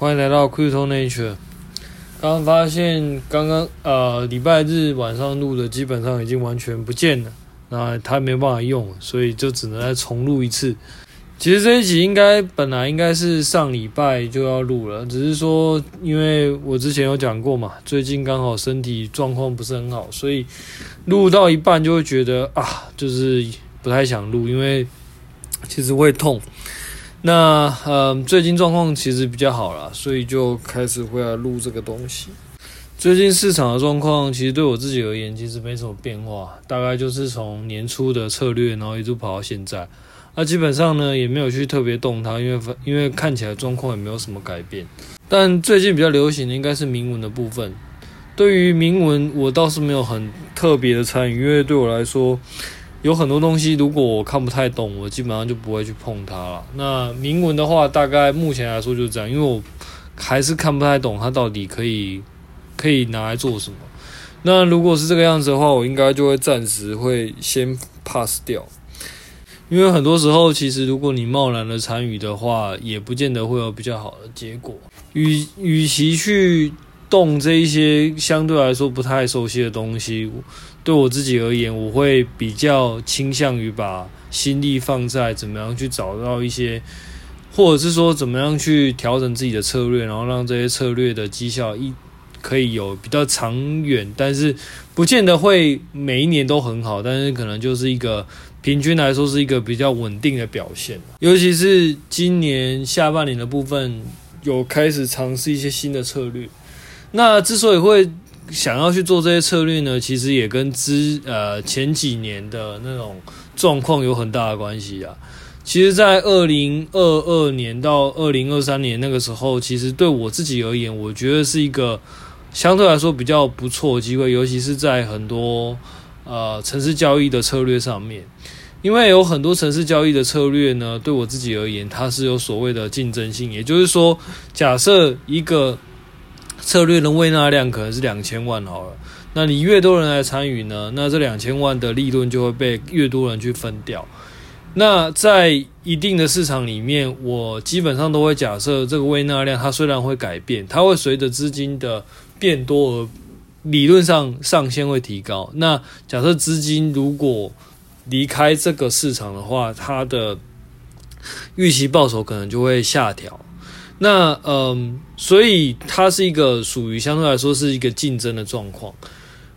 欢迎来到 Crypto Nature。刚发现，刚刚呃礼拜日晚上录的基本上已经完全不见了，那它没办法用，所以就只能再重录一次。其实这一集应该本来应该是上礼拜就要录了，只是说因为我之前有讲过嘛，最近刚好身体状况不是很好，所以录到一半就会觉得啊，就是不太想录，因为其实会痛。那嗯，最近状况其实比较好啦，所以就开始会来录这个东西。最近市场的状况其实对我自己而言其实没什么变化，大概就是从年初的策略，然后一直跑到现在。那基本上呢也没有去特别动它，因为因为看起来状况也没有什么改变。但最近比较流行的应该是铭文的部分。对于铭文，我倒是没有很特别的参与，因为对我来说。有很多东西，如果我看不太懂，我基本上就不会去碰它了。那铭文的话，大概目前来说就是这样，因为我还是看不太懂它到底可以可以拿来做什么。那如果是这个样子的话，我应该就会暂时会先 pass 掉，因为很多时候其实如果你贸然的参与的话，也不见得会有比较好的结果。与与其去动这一些相对来说不太熟悉的东西。对我自己而言，我会比较倾向于把心力放在怎么样去找到一些，或者是说怎么样去调整自己的策略，然后让这些策略的绩效一可以有比较长远，但是不见得会每一年都很好，但是可能就是一个平均来说是一个比较稳定的表现。尤其是今年下半年的部分，有开始尝试一些新的策略。那之所以会想要去做这些策略呢，其实也跟之呃前几年的那种状况有很大的关系啊。其实，在二零二二年到二零二三年那个时候，其实对我自己而言，我觉得是一个相对来说比较不错的机会，尤其是在很多呃城市交易的策略上面，因为有很多城市交易的策略呢，对我自己而言，它是有所谓的竞争性，也就是说，假设一个。策略的胃纳量可能是两千万好了，那你越多人来参与呢，那这两千万的利润就会被越多人去分掉。那在一定的市场里面，我基本上都会假设这个胃纳量它虽然会改变，它会随着资金的变多而理论上上限会提高。那假设资金如果离开这个市场的话，它的预期报酬可能就会下调。那嗯，所以它是一个属于相对来说是一个竞争的状况。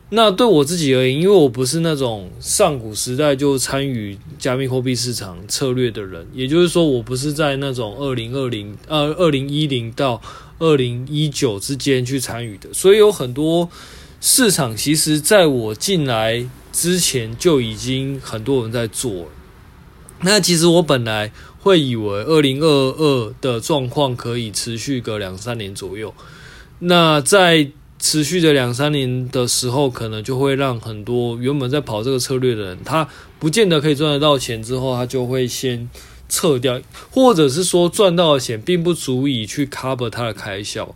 那对我自己而言，因为我不是那种上古时代就参与加密货币市场策略的人，也就是说，我不是在那种二零二零呃二零一零到二零一九之间去参与的。所以有很多市场，其实在我进来之前就已经很多人在做了。那其实我本来。会以为二零二二的状况可以持续个两三年左右，那在持续的两三年的时候，可能就会让很多原本在跑这个策略的人，他不见得可以赚得到钱，之后他就会先撤掉，或者是说赚到的钱并不足以去 cover 他的开销，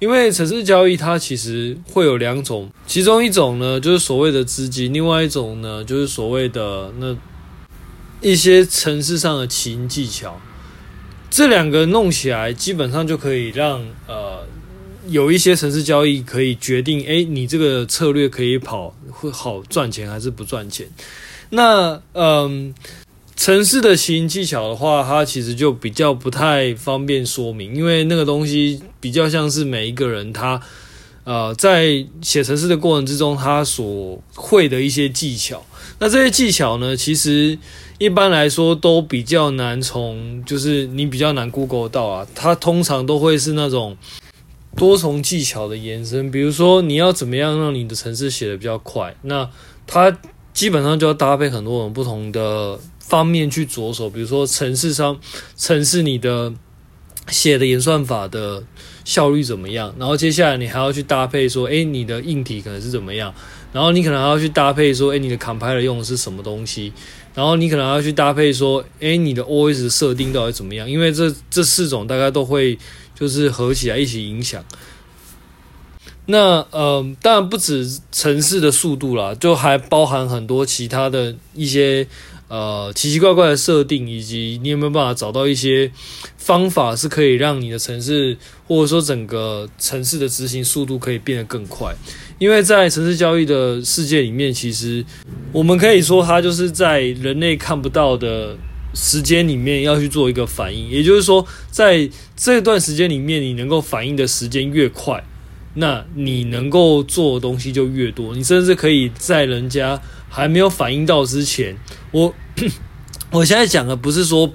因为城市交易它其实会有两种，其中一种呢就是所谓的资金，另外一种呢就是所谓的那。一些城市上的奇淫技巧，这两个弄起来，基本上就可以让呃有一些城市交易可以决定，哎，你这个策略可以跑会好赚钱还是不赚钱。那嗯，城市的奇淫技巧的话，它其实就比较不太方便说明，因为那个东西比较像是每一个人他呃在写程式的过程之中，他所会的一些技巧。那这些技巧呢，其实。一般来说都比较难从，就是你比较难 Google 到啊。它通常都会是那种多重技巧的延伸，比如说你要怎么样让你的程式写得比较快，那它基本上就要搭配很多种不同的方面去着手，比如说程式上程式你的写的演算法的效率怎么样，然后接下来你还要去搭配说，诶，你的硬体可能是怎么样，然后你可能还要去搭配说，诶，你的 compiler 用的是什么东西。然后你可能还要去搭配说，诶，你的 OS 设定到底怎么样？因为这这四种大概都会就是合起来一起影响。那呃，当然不止程式的速度啦，就还包含很多其他的一些呃奇奇怪怪的设定，以及你有没有办法找到一些方法是可以让你的城市或者说整个城市的执行速度可以变得更快。因为在城市交易的世界里面，其实我们可以说它就是在人类看不到的时间里面要去做一个反应，也就是说，在这段时间里面，你能够反应的时间越快，那你能够做的东西就越多。你甚至可以在人家还没有反应到之前，我 我现在讲的不是说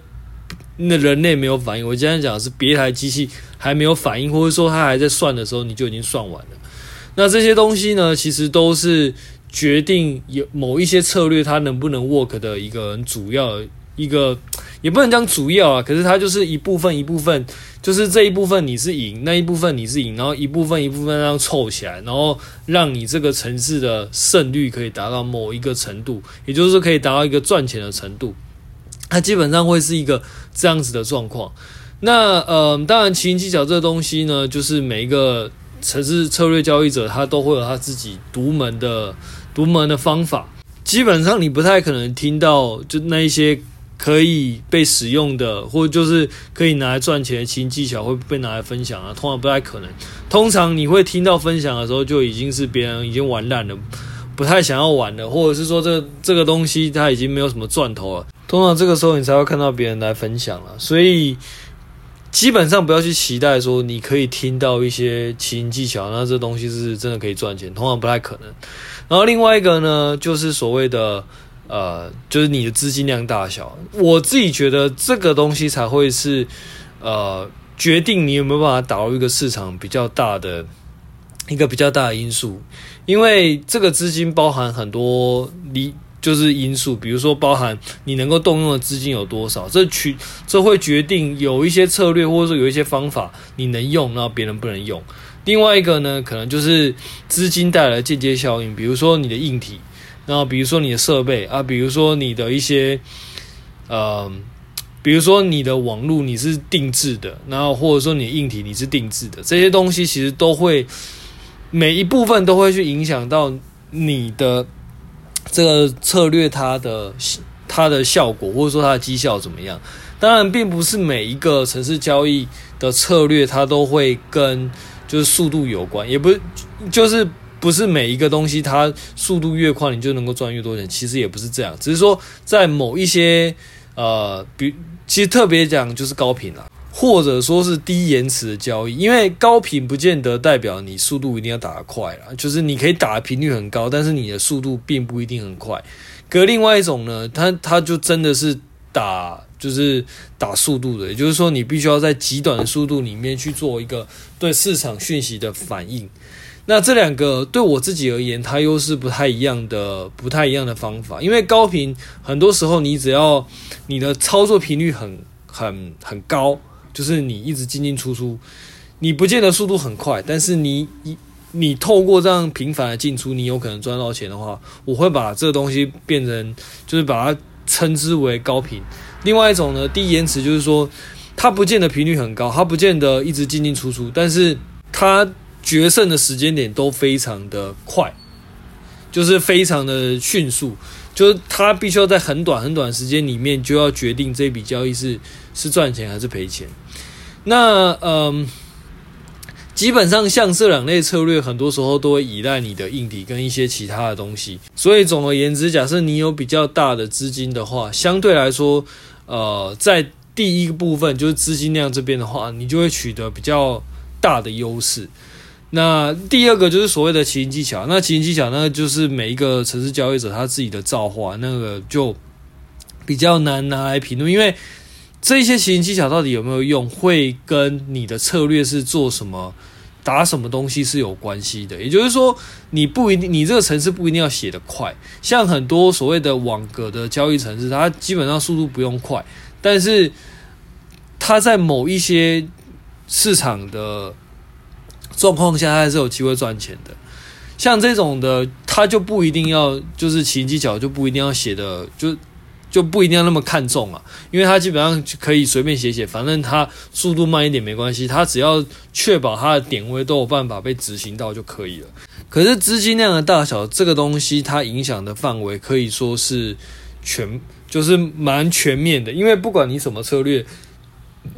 那人类没有反应，我现在讲的是别台机器还没有反应，或者说它还在算的时候，你就已经算完了。那这些东西呢，其实都是决定有某一些策略它能不能 work 的一个很主要。一个也不能讲主要啊，可是它就是一部分一部分，就是这一部分你是赢，那一部分你是赢，然后一部分一部分这样凑起来，然后让你这个城市的胜率可以达到某一个程度，也就是可以达到一个赚钱的程度。它基本上会是一个这样子的状况。那呃，当然奇形技巧这个东西呢，就是每一个城市策略交易者他都会有他自己独门的独门的方法。基本上你不太可能听到就那一些。可以被使用的，或者就是可以拿来赚钱的棋形技巧会被拿来分享啊，通常不太可能。通常你会听到分享的时候，就已经是别人已经玩烂了，不太想要玩了，或者是说这、这个东西它已经没有什么赚头了。通常这个时候你才会看到别人来分享了，所以基本上不要去期待说你可以听到一些棋形技巧，那这东西是真的可以赚钱，通常不太可能。然后另外一个呢，就是所谓的。呃，就是你的资金量大小，我自己觉得这个东西才会是呃决定你有没有办法打入一个市场比较大的一个比较大的因素，因为这个资金包含很多你就是因素，比如说包含你能够动用的资金有多少，这取这会决定有一些策略或者说有一些方法你能用，然后别人不能用。另外一个呢，可能就是资金带来间接效应，比如说你的硬体。然后比如说你的设备啊，比如说你的一些，呃，比如说你的网络你是定制的，然后或者说你的硬体你是定制的，这些东西其实都会每一部分都会去影响到你的这个策略它的它的效果，或者说它的绩效怎么样。当然，并不是每一个城市交易的策略它都会跟就是速度有关，也不就是。不是每一个东西，它速度越快，你就能够赚越多钱。其实也不是这样，只是说在某一些呃，比其实特别讲就是高频啦，或者说是低延迟的交易。因为高频不见得代表你速度一定要打得快啦，就是你可以打的频率很高，但是你的速度并不一定很快。可另外一种呢，它它就真的是打就是打速度的，也就是说你必须要在极短的速度里面去做一个对市场讯息的反应。那这两个对我自己而言，它又是不太一样的，不太一样的方法。因为高频很多时候，你只要你的操作频率很很很高，就是你一直进进出出，你不见得速度很快，但是你你你透过这样频繁的进出，你有可能赚到钱的话，我会把这个东西变成，就是把它称之为高频。另外一种呢，低延迟，就是说它不见得频率很高，它不见得一直进进出出，但是它。决胜的时间点都非常的快，就是非常的迅速，就是它必须要在很短很短时间里面就要决定这笔交易是是赚钱还是赔钱。那嗯，基本上像这两类策略，很多时候都会依赖你的硬底跟一些其他的东西。所以总而言之，假设你有比较大的资金的话，相对来说，呃，在第一个部分就是资金量这边的话，你就会取得比较大的优势。那第二个就是所谓的棋形技巧，那棋形技巧那就是每一个城市交易者他自己的造化，那个就比较难拿来评论，因为这些骑行技巧到底有没有用，会跟你的策略是做什么、打什么东西是有关系的。也就是说，你不一定，你这个程式不一定要写得快，像很多所谓的网格的交易程式，它基本上速度不用快，但是它在某一些市场的。状况下，它还是有机会赚钱的。像这种的，它就不一定要，就是骑行技巧就不一定要写的，就就不一定要那么看重啊。因为他基本上可以随便写写，反正他速度慢一点没关系，他只要确保他的点位都有办法被执行到就可以了。可是资金量的大小这个东西，它影响的范围可以说是全。就是蛮全面的，因为不管你什么策略，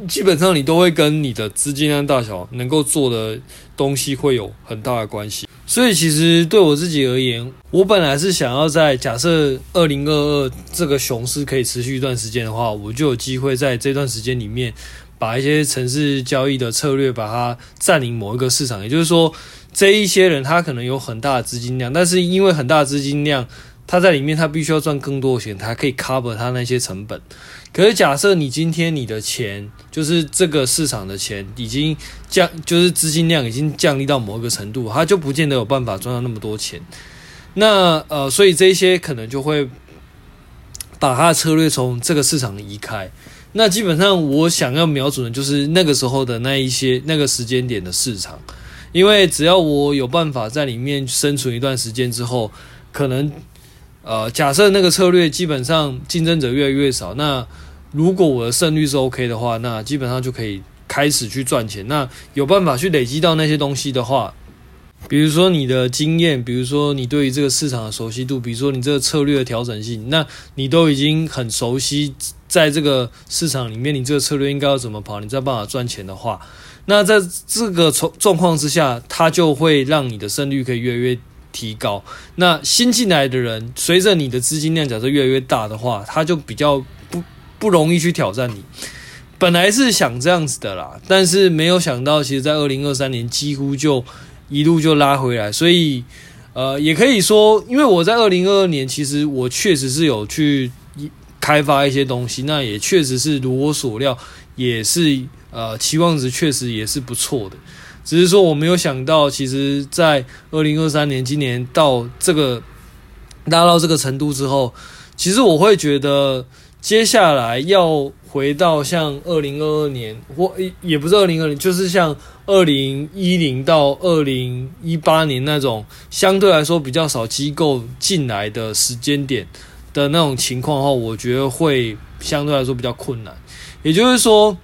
基本上你都会跟你的资金量大小能够做的东西会有很大的关系。所以其实对我自己而言，我本来是想要在假设二零二二这个熊市可以持续一段时间的话，我就有机会在这段时间里面把一些城市交易的策略把它占领某一个市场。也就是说，这一些人他可能有很大的资金量，但是因为很大的资金量，他在里面他必须要赚更多的钱，他可以 cover 他那些成本。可是，假设你今天你的钱就是这个市场的钱已经降，就是资金量已经降低到某个程度，它就不见得有办法赚到那么多钱。那呃，所以这些可能就会把它的策略从这个市场移开。那基本上，我想要瞄准的就是那个时候的那一些那个时间点的市场，因为只要我有办法在里面生存一段时间之后，可能。呃，假设那个策略基本上竞争者越来越少，那如果我的胜率是 OK 的话，那基本上就可以开始去赚钱。那有办法去累积到那些东西的话，比如说你的经验，比如说你对于这个市场的熟悉度，比如说你这个策略的调整性，那你都已经很熟悉，在这个市场里面，你这个策略应该要怎么跑，你再办法赚钱的话，那在这个状状况之下，它就会让你的胜率可以越来越。提高，那新进来的人，随着你的资金量假设越来越大的话，他就比较不容易去挑战你。本来是想这样子的啦，但是没有想到，其实在二零二三年几乎就一路就拉回来，所以呃，也可以说，因为我在二零二二年，其实我确实是有去开发一些东西，那也确实是如我所料，也是呃期望值确实也是不错的。只是说我没有想到，其实，在二零二三年今年到这个拉到这个程度之后，其实我会觉得接下来要回到像二零二二年或也不是二零二零，就是像二零一零到二零一八年那种相对来说比较少机构进来的时间点的那种情况的话，我觉得会相对来说比较困难。也就是说，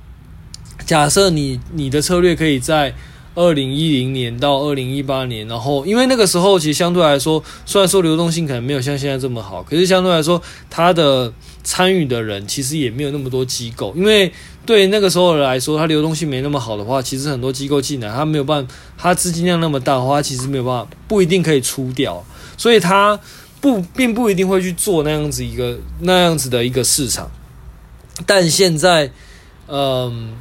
假设你你的策略可以在二零一零年到二零一八年，然后因为那个时候其实相对来说，虽然说流动性可能没有像现在这么好，可是相对来说，它的参与的人其实也没有那么多机构。因为对那个时候来说，它流动性没那么好的话，其实很多机构进来，它没有办法，它资金量那么大的话，它其实没有办法，不一定可以出掉，所以它不并不一定会去做那样子一个那样子的一个市场。但现在，嗯，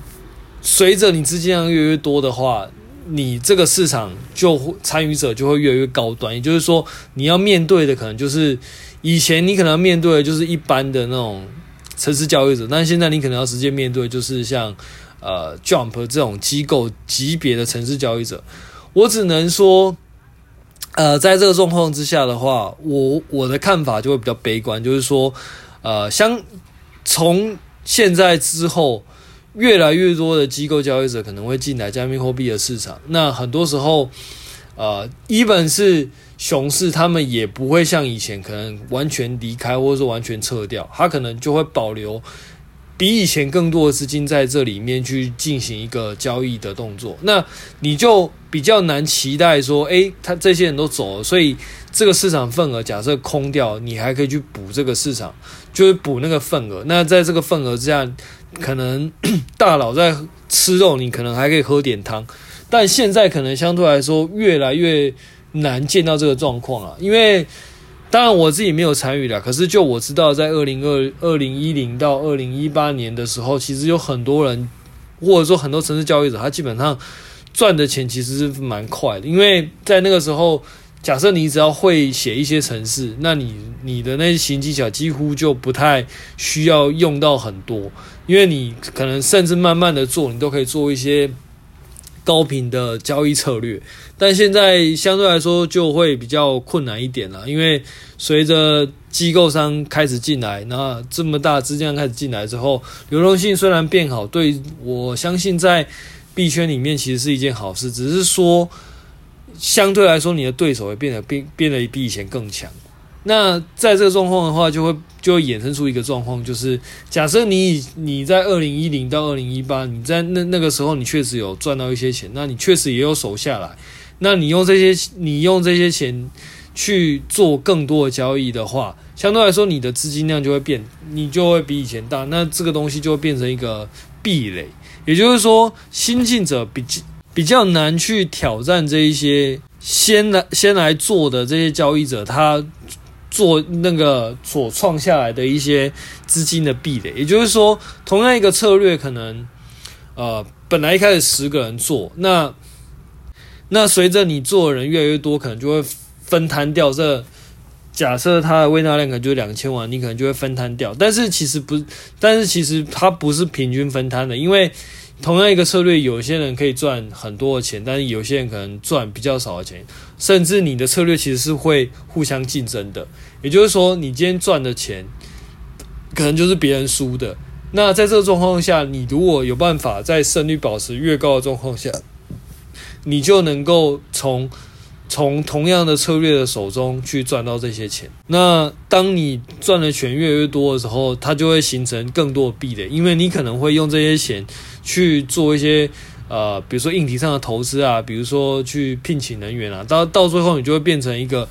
随着你资金量越来越多的话，你这个市场就参与者就会越来越高端，也就是说，你要面对的可能就是以前你可能要面对的就是一般的那种城市交易者，但现在你可能要直接面对就是像呃 Jump 这种机构级别的城市交易者。我只能说，呃，在这个状况之下的话，我我的看法就会比较悲观，就是说，呃，像从现在之后。越来越多的机构交易者可能会进来加密货币的市场，那很多时候，呃一本是熊市，他们也不会像以前可能完全离开或者说完全撤掉，他可能就会保留比以前更多的资金在这里面去进行一个交易的动作。那你就比较难期待说，诶，他这些人都走了，所以这个市场份额假设空掉，你还可以去补这个市场，就是补那个份额。那在这个份额之下。可能 大佬在吃肉，你可能还可以喝点汤，但现在可能相对来说越来越难见到这个状况了。因为当然我自己没有参与了，可是就我知道，在二零二二零一零到二零一八年的时候，其实有很多人或者说很多城市交易者，他基本上赚的钱其实是蛮快的，因为在那个时候。假设你只要会写一些程式，那你你的那些新技巧几乎就不太需要用到很多，因为你可能甚至慢慢的做，你都可以做一些高频的交易策略。但现在相对来说就会比较困难一点了，因为随着机构商开始进来，那这么大资金开始进来之后，流动性虽然变好，对，我相信在币圈里面其实是一件好事，只是说。相对来说，你的对手会变得变变得比以前更强。那在这个状况的话，就会就会衍生出一个状况，就是假设你你在二零一零到二零一八，你在那那个时候你确实有赚到一些钱，那你确实也有守下来。那你用这些你用这些钱去做更多的交易的话，相对来说你的资金量就会变，你就会比以前大，那这个东西就会变成一个壁垒。也就是说，新进者比比较难去挑战这一些先来先来做的这些交易者，他做那个所创下来的一些资金的壁垒。也就是说，同样一个策略，可能呃本来一开始十个人做，那那随着你做的人越来越多，可能就会分摊掉这。假设它的微纳量可能就两千万，你可能就会分摊掉。但是其实不，但是其实它不是平均分摊的，因为同样一个策略，有些人可以赚很多的钱，但是有些人可能赚比较少的钱，甚至你的策略其实是会互相竞争的。也就是说，你今天赚的钱，可能就是别人输的。那在这个状况下，你如果有办法在胜率保持越高的状况下，你就能够从。从同样的策略的手中去赚到这些钱，那当你赚的钱越来越多的时候，它就会形成更多的壁垒，因为你可能会用这些钱去做一些呃，比如说硬体上的投资啊，比如说去聘请人员啊，到到最后你就会变成一个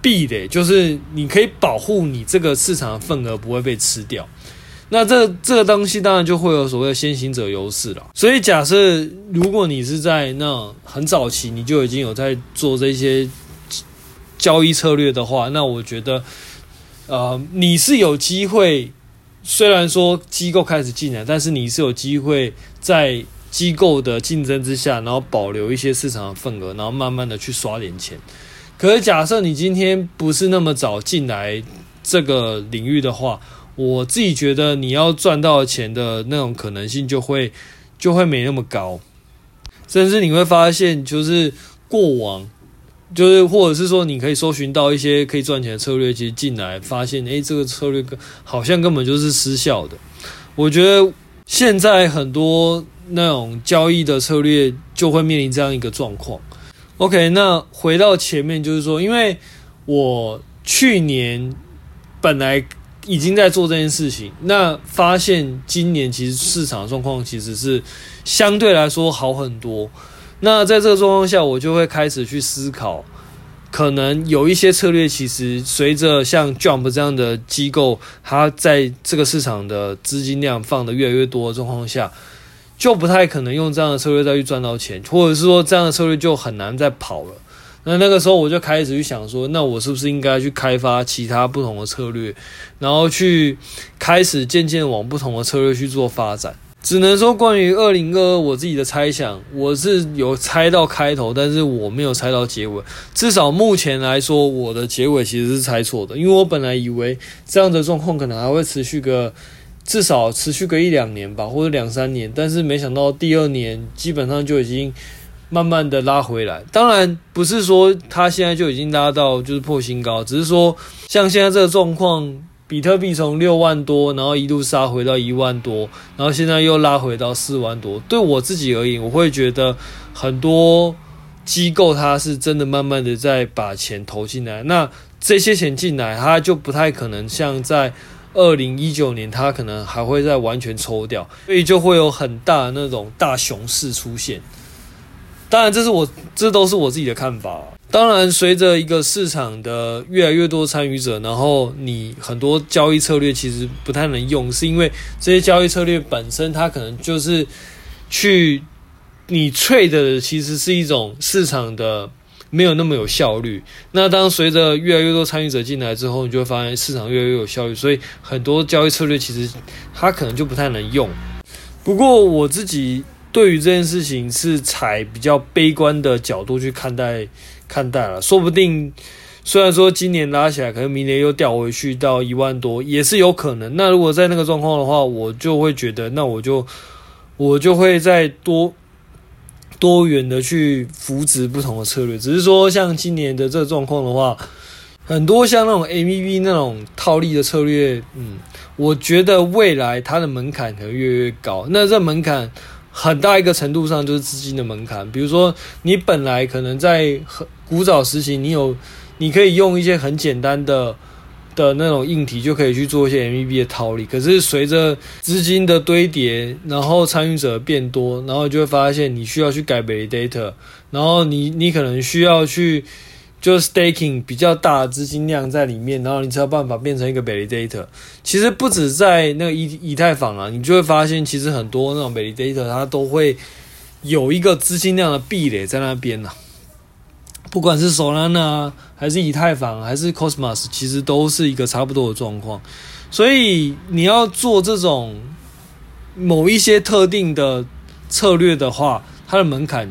壁垒，就是你可以保护你这个市场份额不会被吃掉。那这这个东西当然就会有所谓的先行者优势了。所以假设如果你是在那很早期你就已经有在做这些交易策略的话，那我觉得，呃，你是有机会。虽然说机构开始进来，但是你是有机会在机构的竞争之下，然后保留一些市场的份额，然后慢慢的去刷点钱。可是假设你今天不是那么早进来这个领域的话，我自己觉得你要赚到钱的那种可能性就会就会没那么高，甚至你会发现，就是过往，就是或者是说，你可以搜寻到一些可以赚钱的策略，其实进来发现，诶，这个策略好像根本就是失效的。我觉得现在很多那种交易的策略就会面临这样一个状况。OK，那回到前面，就是说，因为我去年本来。已经在做这件事情，那发现今年其实市场状况其实是相对来说好很多。那在这个状况下，我就会开始去思考，可能有一些策略其实随着像 Jump 这样的机构，它在这个市场的资金量放得越来越多的状况下，就不太可能用这样的策略再去赚到钱，或者是说这样的策略就很难再跑了。那那个时候我就开始去想说，那我是不是应该去开发其他不同的策略，然后去开始渐渐往不同的策略去做发展。只能说关于二零二二我自己的猜想，我是有猜到开头，但是我没有猜到结尾。至少目前来说，我的结尾其实是猜错的，因为我本来以为这样的状况可能还会持续个至少持续个一两年吧，或者两三年，但是没想到第二年基本上就已经。慢慢的拉回来，当然不是说它现在就已经拉到就是破新高，只是说像现在这个状况，比特币从六万多，然后一路杀回到一万多，然后现在又拉回到四万多。对我自己而言，我会觉得很多机构它是真的慢慢的在把钱投进来，那这些钱进来，它就不太可能像在二零一九年，它可能还会再完全抽掉，所以就会有很大的那种大熊市出现。当然，这是我，这都是我自己的看法。当然，随着一个市场的越来越多参与者，然后你很多交易策略其实不太能用，是因为这些交易策略本身它可能就是去你 trade 的，其实是一种市场的没有那么有效率。那当随着越来越多参与者进来之后，你就会发现市场越来越有效率，所以很多交易策略其实它可能就不太能用。不过我自己。对于这件事情是采比较悲观的角度去看待看待了，说不定虽然说今年拉起来，可能明年又掉回去到一万多，也是有可能。那如果在那个状况的话，我就会觉得，那我就我就会再多多元的去扶植不同的策略。只是说，像今年的这个状况的话，很多像那种 MEV 那种套利的策略，嗯，我觉得未来它的门槛可能越来越高。那这门槛。很大一个程度上就是资金的门槛，比如说你本来可能在很古早时期，你有你可以用一些很简单的的那种硬体就可以去做一些 MEB 的套利，可是随着资金的堆叠，然后参与者变多，然后就会发现你需要去改 validator，然后你你可能需要去就 staking 比较大的资金量在里面，然后你才有办法变成一个 validator。其实不止在那个以以太坊啊，你就会发现，其实很多那种 validator 它都会有一个资金量的壁垒在那边呐、不管是 Solana 还是以太坊还是 Cosmos，其实都是一个差不多的状况。所以你要做这种某一些特定的策略的话，它的门槛，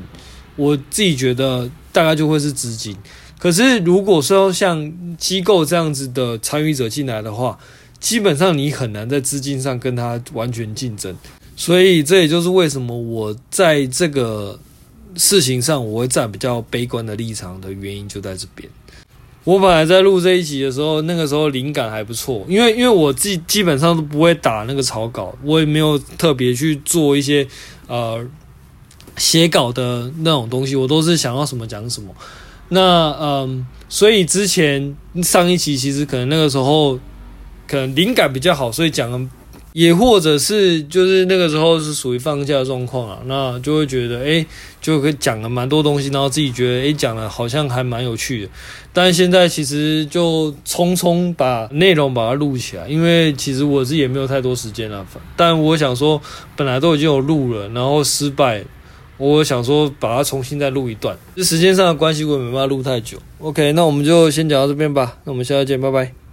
我自己觉得大概就会是资金。可是如果说像机构这样子的参与者进来的话，基本上你很难在资金上跟他完全竞争。所以这也就是为什么我在这个事情上我会站比较悲观的立场的原因就在这边。我本来在录这一集的时候，那个时候灵感还不错，因为因为我自己基本上都不会打那个草稿，我也没有特别去做一些呃写稿的那种东西，我都是想要什么讲什么。那嗯，所以之前上一期其实可能那个时候可能灵感比较好，所以讲也或者是就是那个时候是属于放假状况啊，那就会觉得诶，就可以讲了蛮多东西，然后自己觉得诶，讲了好像还蛮有趣的。但现在其实就匆匆把内容把它录起来，因为其实我自己也没有太多时间了。但我想说，本来都已经有录了，然后失败，我想说把它重新再录一段。这时间上的关系，我也没办法录太久。OK，那我们就先讲到这边吧。那我们下次见，拜拜。